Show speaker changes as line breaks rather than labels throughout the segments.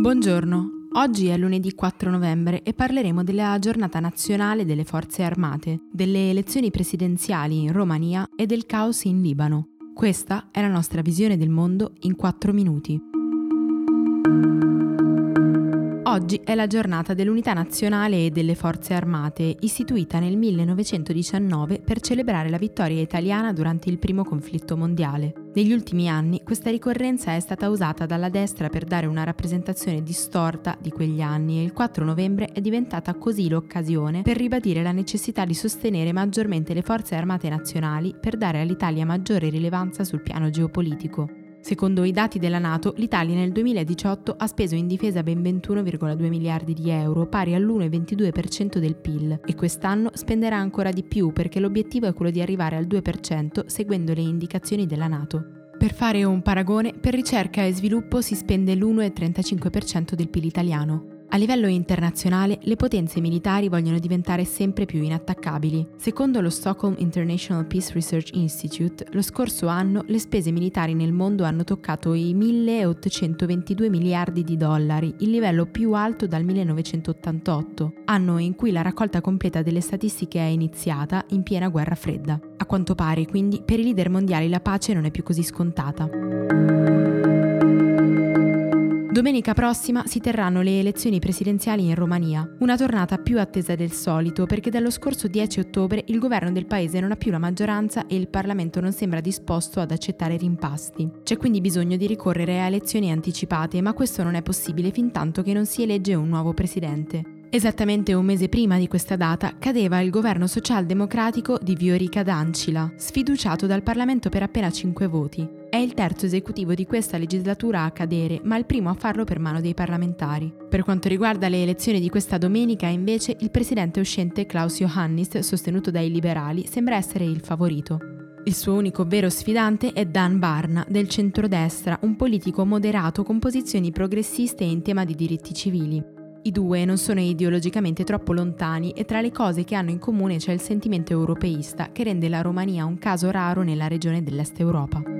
Buongiorno, oggi è lunedì 4 novembre e parleremo della giornata nazionale delle forze armate, delle elezioni presidenziali in Romania e del caos in Libano. Questa è la nostra visione del mondo in 4 minuti. Oggi è la giornata dell'Unità Nazionale e delle Forze Armate, istituita nel 1919 per celebrare la vittoria italiana durante il primo conflitto mondiale. Negli ultimi anni questa ricorrenza è stata usata dalla destra per dare una rappresentazione distorta di quegli anni e il 4 novembre è diventata così l'occasione per ribadire la necessità di sostenere maggiormente le forze armate nazionali per dare all'Italia maggiore rilevanza sul piano geopolitico. Secondo i dati della Nato, l'Italia nel 2018 ha speso in difesa ben 21,2 miliardi di euro, pari all'1,22% del PIL, e quest'anno spenderà ancora di più perché l'obiettivo è quello di arrivare al 2% seguendo le indicazioni della Nato. Per fare un paragone, per ricerca e sviluppo si spende l'1,35% del PIL italiano. A livello internazionale, le potenze militari vogliono diventare sempre più inattaccabili. Secondo lo Stockholm International Peace Research Institute, lo scorso anno le spese militari nel mondo hanno toccato i 1.822 miliardi di dollari, il livello più alto dal 1988, anno in cui la raccolta completa delle statistiche è iniziata in piena guerra fredda. A quanto pare, quindi, per i leader mondiali la pace non è più così scontata. Domenica prossima si terranno le elezioni presidenziali in Romania, una tornata più attesa del solito perché dallo scorso 10 ottobre il governo del paese non ha più la maggioranza e il Parlamento non sembra disposto ad accettare rimpasti. C'è quindi bisogno di ricorrere a elezioni anticipate, ma questo non è possibile fin tanto che non si elegge un nuovo presidente. Esattamente un mese prima di questa data cadeva il governo socialdemocratico di Viorica Dancila, sfiduciato dal Parlamento per appena 5 voti. È il terzo esecutivo di questa legislatura a cadere, ma il primo a farlo per mano dei parlamentari. Per quanto riguarda le elezioni di questa domenica, invece, il presidente uscente Klaus Johannis, sostenuto dai liberali, sembra essere il favorito. Il suo unico vero sfidante è Dan Barna, del centrodestra, un politico moderato con posizioni progressiste in tema di diritti civili. I due non sono ideologicamente troppo lontani e tra le cose che hanno in comune c'è il sentimento europeista che rende la Romania un caso raro nella regione dell'Est Europa.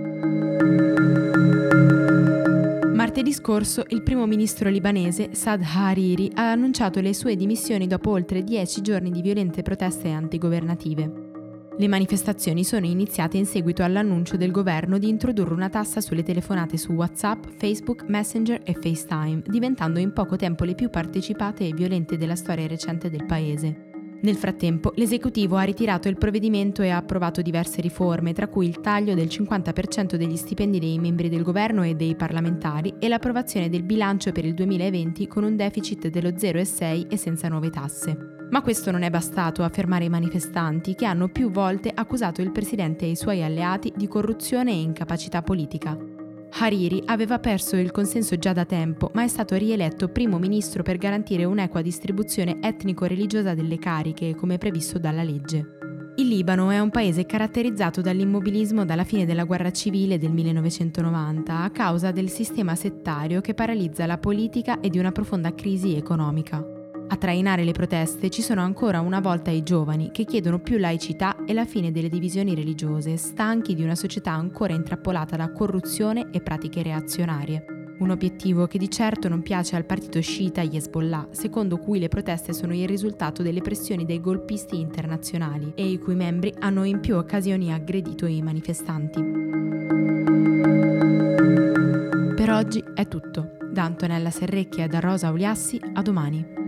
Martedì scorso il primo ministro libanese Saad Hariri ha annunciato le sue dimissioni dopo oltre dieci giorni di violente proteste antigovernative. Le manifestazioni sono iniziate in seguito all'annuncio del governo di introdurre una tassa sulle telefonate su WhatsApp, Facebook, Messenger e FaceTime, diventando in poco tempo le più partecipate e violente della storia recente del paese. Nel frattempo, l'esecutivo ha ritirato il provvedimento e ha approvato diverse riforme, tra cui il taglio del 50% degli stipendi dei membri del governo e dei parlamentari e l'approvazione del bilancio per il 2020 con un deficit dello 0,6 e senza nuove tasse. Ma questo non è bastato a fermare i manifestanti che hanno più volte accusato il presidente e i suoi alleati di corruzione e incapacità politica. Hariri aveva perso il consenso già da tempo, ma è stato rieletto primo ministro per garantire un'equa distribuzione etnico-religiosa delle cariche, come previsto dalla legge. Il Libano è un paese caratterizzato dall'immobilismo dalla fine della guerra civile del 1990 a causa del sistema settario che paralizza la politica e di una profonda crisi economica. A trainare le proteste ci sono ancora una volta i giovani che chiedono più laicità e la fine delle divisioni religiose, stanchi di una società ancora intrappolata da corruzione e pratiche reazionarie. Un obiettivo che di certo non piace al partito sciita Hezbollah, secondo cui le proteste sono il risultato delle pressioni dei golpisti internazionali e i cui membri hanno in più occasioni aggredito i manifestanti. Per oggi è tutto. Da Antonella Serrecchia e da Rosa Uliassi, a domani.